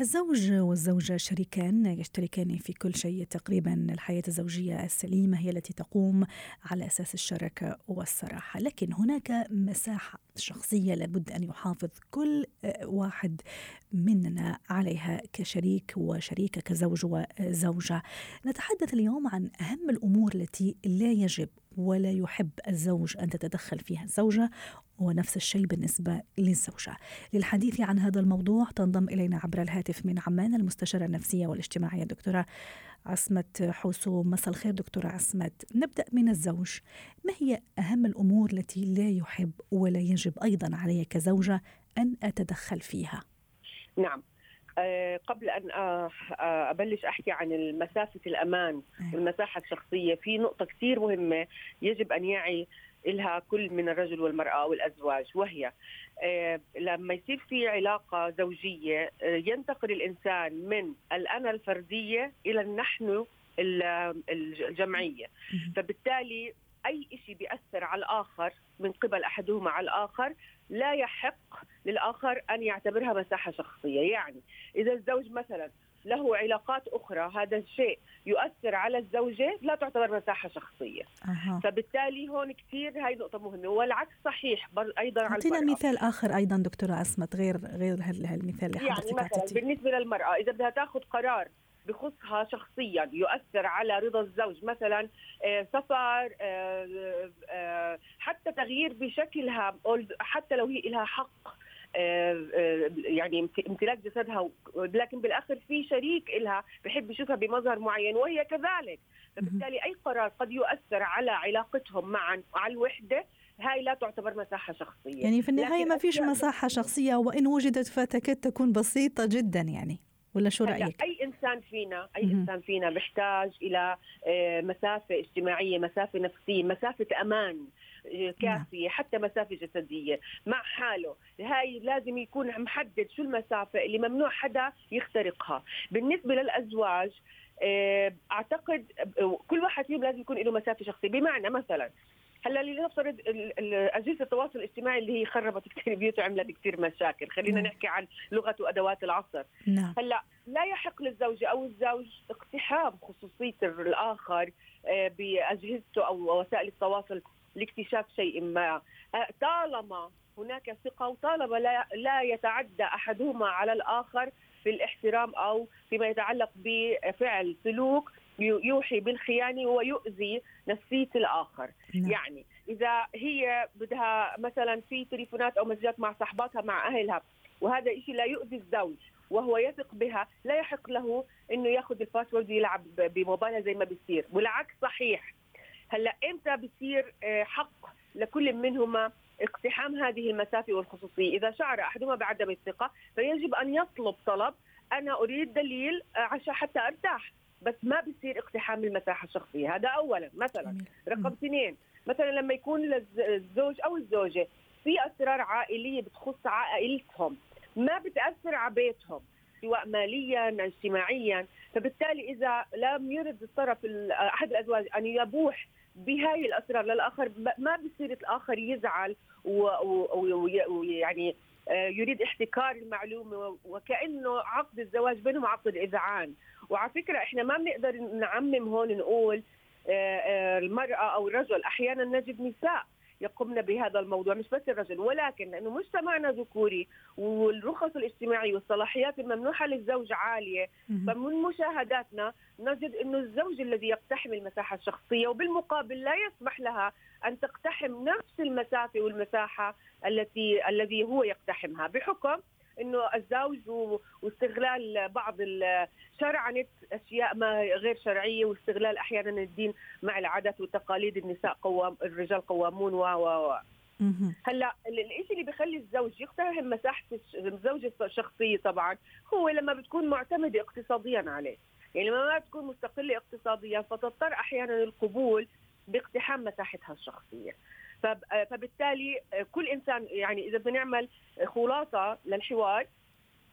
الزوج والزوجة شريكان يشتركان في كل شيء تقريبا الحياة الزوجية السليمة هي التي تقوم على أساس الشراكة والصراحة. لكن هناك مساحة شخصية لابد أن يحافظ كل واحد مننا عليها كشريك وشريكة كزوج وزوجة. نتحدث اليوم عن أهم الأمور التي لا يجب ولا يحب الزوج أن تتدخل فيها الزوجة ونفس الشيء بالنسبة للزوجة. للحديث عن هذا الموضوع تنضم إلينا عبر الهاتف من عمان المستشارة النفسية والاجتماعية الدكتورة عصمت حوسو. مساء الخير دكتورة عصمت. نبدأ من الزوج. ما هي أهم الأمور التي لا يحب ولا يجب أيضا علي كزوجة أن أتدخل فيها؟ نعم. قبل أن آه، آه، أبلش أحكي عن مسافه الأمان أيوة. والمساحه الشخصية. في نقطة كثير مهمة يجب أن يعي لها كل من الرجل والمرأة والأزواج وهي لما يصير في علاقة زوجية ينتقل الإنسان من الأنا الفردية إلى النحن الجمعية. فبالتالي أي شيء بيأثر على الآخر من قبل أحدهما على الآخر لا يحق للآخر أن يعتبرها مساحة شخصية، يعني إذا الزوج مثلا له علاقات أخرى هذا الشيء يؤثر على الزوجة لا تعتبر مساحة شخصية. أه. فبالتالي هون كثير هاي نقطة مهمة والعكس صحيح أيضا على أعطينا مثال آخر أيضا دكتورة عصمت غير غير هالمثال اللي يعني مثلا بالنسبة للمرأة إذا بدها تاخذ قرار بخصها شخصيا يؤثر على رضا الزوج. مثلا آه، سفر آه، آه، حتى تغيير بشكلها حتى لو هي لها حق يعني امتلاك جسدها لكن بالآخر في شريك لها بحب يشوفها بمظهر معين وهي كذلك. فبالتالي أي قرار قد يؤثر على علاقتهم معا على الوحدة هاي لا تعتبر مساحة شخصية. يعني في النهاية ما فيش مساحة شخصية وإن وجدت فتكاد تكون بسيطة جدا يعني. ولا شو رأيك؟ أي إنسان فينا أي م- إنسان فينا بيحتاج إلى آه، مسافة اجتماعية، مسافة نفسية، مسافة أمان آه، كافية نعم. حتى مسافة جسدية مع حاله هاي لازم يكون محدد شو المسافة اللي ممنوع حدا يخترقها بالنسبة للأزواج آه، أعتقد كل واحد فيهم لازم يكون له مسافة شخصية بمعنى مثلا هلا لنفترض اجهزه التواصل الاجتماعي اللي هي خربت كثير بيوت وعملت كثير مشاكل، خلينا نحكي عن لغة وأدوات العصر. نعم. هلا لا يحق للزوجه أو الزوج اقتحام خصوصية الآخر آه، بأجهزته أو وسائل التواصل لاكتشاف شيء ما، آه، طالما هناك ثقة وطالما لا لا يتعدى أحدهما على الآخر في الاحترام أو فيما يتعلق بفعل سلوك يوحي بالخيانه ويؤذي نفسية الآخر. نعم. يعني إذا هي بدها مثلا في تليفونات أو مسجات مع صحباتها مع أهلها وهذا إشي لا يؤذي الزوج وهو يثق بها لا يحق له إنه يأخذ الباسورد ويلعب بموبايلها زي ما بيصير. والعكس صحيح. هلأ إمتى بصير آه، حق لكل منهما؟ اقتحام هذه المسافة والخصوصية. إذا شعر أحدهما بعدم الثقة فيجب أن يطلب طلب أنا أريد دليل آه، عشان حتى أرتاح. بس ما بصير اقتحام المساحة الشخصية. هذا اولا. مثلا رقم اثنين مثلا لما يكون الزوج أو الزوجة في أسرار عائلية بتخص عائلتهم ما بتأثر على بيتهم سواء ماليا اجتماعيا. فبالتالي إذا لم يرد الطرف أحد الأزواج أن يبوح بهاي الأسرار للآخر ما بصير الآخر يزعل ويعني آه، يريد احتكار المعلومة وكأنه عقد الزواج بينهم عقد اذعان وعلى فكرة إحنا ما بنقدر نعمم هون نقول آه، آه، المرأة أو الرجل أحيانا نجد نساء. يقمن بهذا الموضوع مش بس الرجل ولكن لأنه مجتمعنا ذكوري والرخص الاجتماعيه والصلاحيات الممنوحة للزوج عالية فمن مشاهداتنا نجد إنه الزوج الذي يقتحم المساحة الشخصية وبالمقابل لا يسمح لها أن تقتحم نفس المسافة والمساحة التي الذي هو يقتحمها. بحكم إنه الزوج واستغلال بعض شرعنه أشياء ما غير شرعية واستغلال أحيانا الدين مع العادات والتقاليد. النساء قوام الرجال قوامون و و هلأ الشيء اللي بيخلي الزوج يقتحم مساحة الزوجه الشخصية طبعا هو لما بتكون معتمدة اقتصاديا عليه. يعني لما ما بتكون مستقلة اقتصاديا فتضطر أحيانا القبول باقتحام مساحتها الشخصية. فبالتالي كل إنسان يعني إذا بنعمل خلاصة للحوار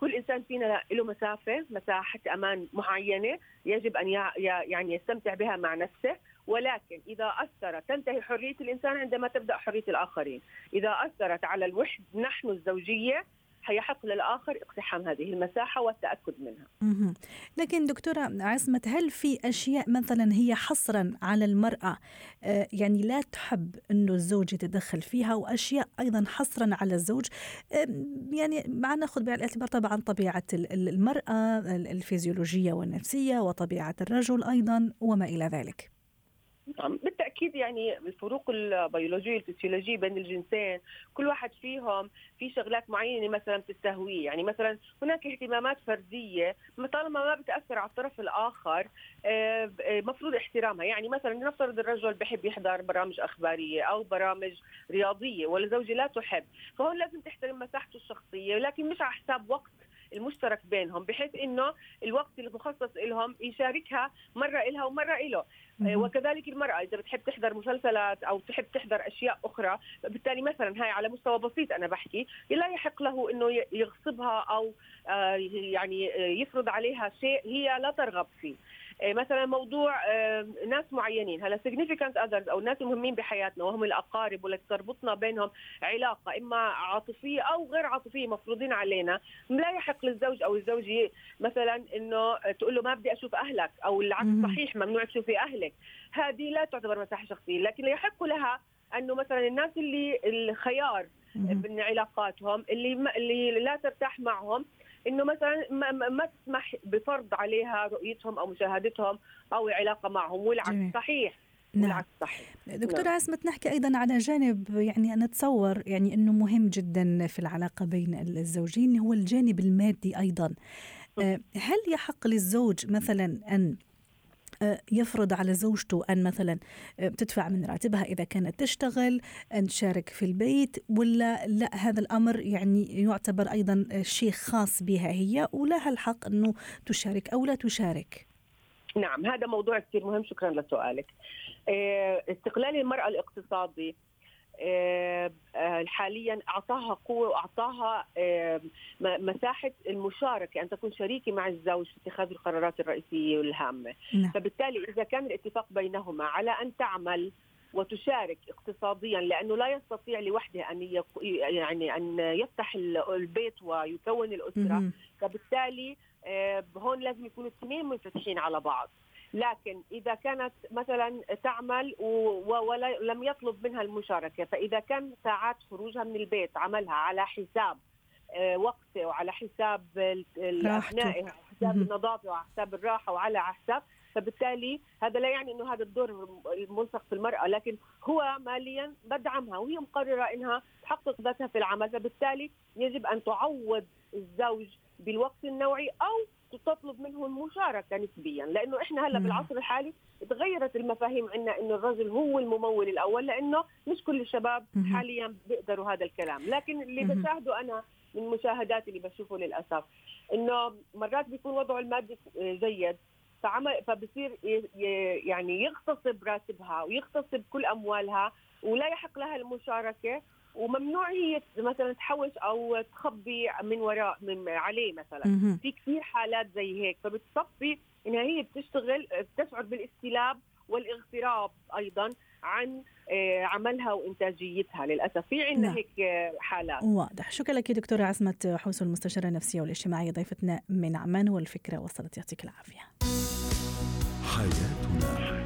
كل إنسان فينا له مسافة مساحة أمان معينة يجب أن يعني يستمتع بها مع نفسه. ولكن إذا أثرت تنتهي حرية الإنسان عندما تبدأ حرية الآخرين. إذا أثرت على الوحدة نحن الزوجية حيحق للآخر اقتحام هذه المساحة والتأكد منها. لكن دكتورة عصمة هل في أشياء مثلا هي حصرا على المرأة آه، يعني لا تحب أنه الزوج يتدخل فيها وأشياء أيضا حصرا على الزوج يعني مع نأخذ بعين الاعتبار طبعا طبيعة المرأة الفيزيولوجية والنفسية وطبيعة الرجل أيضا وما إلى ذلك. بالتأكيد يعني الفروق البيولوجية الفسيولوجية بين الجنسين كل واحد فيهم في شغلات معينة مثلا بتستهويه. يعني مثلا هناك اهتمامات فردية طالما ما بتأثر على الطرف الآخر آه، آه، مفروض احترامها. يعني مثلا نفترض الرجل بحب يحضر برامج أخبارية أو برامج رياضية والزوجة لا تحب فهون لازم تحترم مساحته الشخصية لكن مش على حساب وقت المشترك بينهم بحيث إنه الوقت المخصص لهم يشاركها مرة إلها ومرة إله. وكذلك المرأة إذا بتحب تحضر مسلسلات أو تحب تحضر أشياء أخرى بالتالي مثلا هاي على مستوى بسيط أنا بحكي لا يحق له أنه يغصبها أو آه، يعني آه، يفرض عليها شيء هي لا ترغب فيه. مثلا موضوع آه، ناس معينين هلا significant others أو الناس المهمين بحياتنا وهم الأقارب والتي تربطنا بينهم علاقة إما عاطفية أو غير عاطفية مفروضين علينا لا يحق للزوج أو الزوجة مثلا إنه تقول له ما بدي أشوف أهلك أو العكس صحيح ممنوع تشوفي أهلك. هذه لا تعتبر مساحة شخصية لكن يحق لها إنه مثلا الناس اللي الخيار من علاقاتهم اللي اللي لا ترتاح معهم إنه مثلا ما, ما تسمح بفرض عليها رؤيتهم أو مشاهدتهم أو علاقه معهم والعكس. صحيح. نعم. صحيح. دكتورة نعم. عصمت نحكي أيضا على جانب يعني أنا أتصور يعني أنه مهم جدا في العلاقة بين الزوجين هو الجانب المادي أيضا. آه، هل يحق للزوج مثلا أن آه، يفرض على زوجته أن مثلا آه، تدفع من راتبها إذا كانت تشتغل أن تشارك في البيت ولا لا؟ هذا الأمر يعني يعتبر أيضا شيء خاص بها هي ولها الحق أنه تشارك أو لا تشارك؟ نعم هذا موضوع كثير مهم. شكرا لسؤالك. استقلال المرأة الاقتصادي آه، آه، حاليا أعطاها قوة وأعطاها آه، مساحة المشاركة أن تكون شريكة مع الزوج في اتخاذ القرارات الرئيسية والهامة. نعم. فبالتالي إذا كان الاتفاق بينهما على أن تعمل وتشارك اقتصاديا لأنه لا يستطيع لوحده أن يعني أن يفتح البيت ويكون الأسرة فبالتالي هون لازم يكونوا الاثنين منفتحين على بعض. لكن إذا كانت مثلا تعمل ولم يطلب منها المشاركة فإذا كان ساعات خروجها من البيت عملها على حساب آه، وقته وعلى حساب ابنائها حساب النظافه وعلى حساب الراحة وعلى حساب فبالتالي هذا لا يعني إنه هذا الدور الملصق في المرأة لكن هو ماليا بدعمها وهي مقررة إنها تحقق ذاتها في العمل فبالتالي يجب أن تعوض الزوج بالوقت النوعي أو تطلب منه المشاركة نسبيا لأنه إحنا هلأ بالعصر الحالي تغيرت المفاهيم عندنا إنه الرجل هو الممول الأول لأنه مش كل الشباب حاليا بيقدروا هذا الكلام. لكن اللي بشاهده أنا من مشاهداتي اللي بشوفه للأسف إنه مرات بيكون وضعه المادي جيد فعمل فبصير يعني يغتصب راتبها ويغتصب كل أموالها ولا يحق لها المشاركة وممنوع هي مثلا تحوش أو تخبي من وراء من عليه مثلا. في كثير حالات زي هيك. فبتصفي انها هي بتشتغل بتشعر بالاستلاب والإغتراب أيضا عن آه، عملها وإنتاجيتها للأسف. في عندنا نعم. هيك حالات. واضح. شكرا لك دكتورة عصمت حوسو المستشارة النفسية والاجتماعية ضيفتنا من عمان والفكرة وصلت. يعطيك العافية. حياتنا.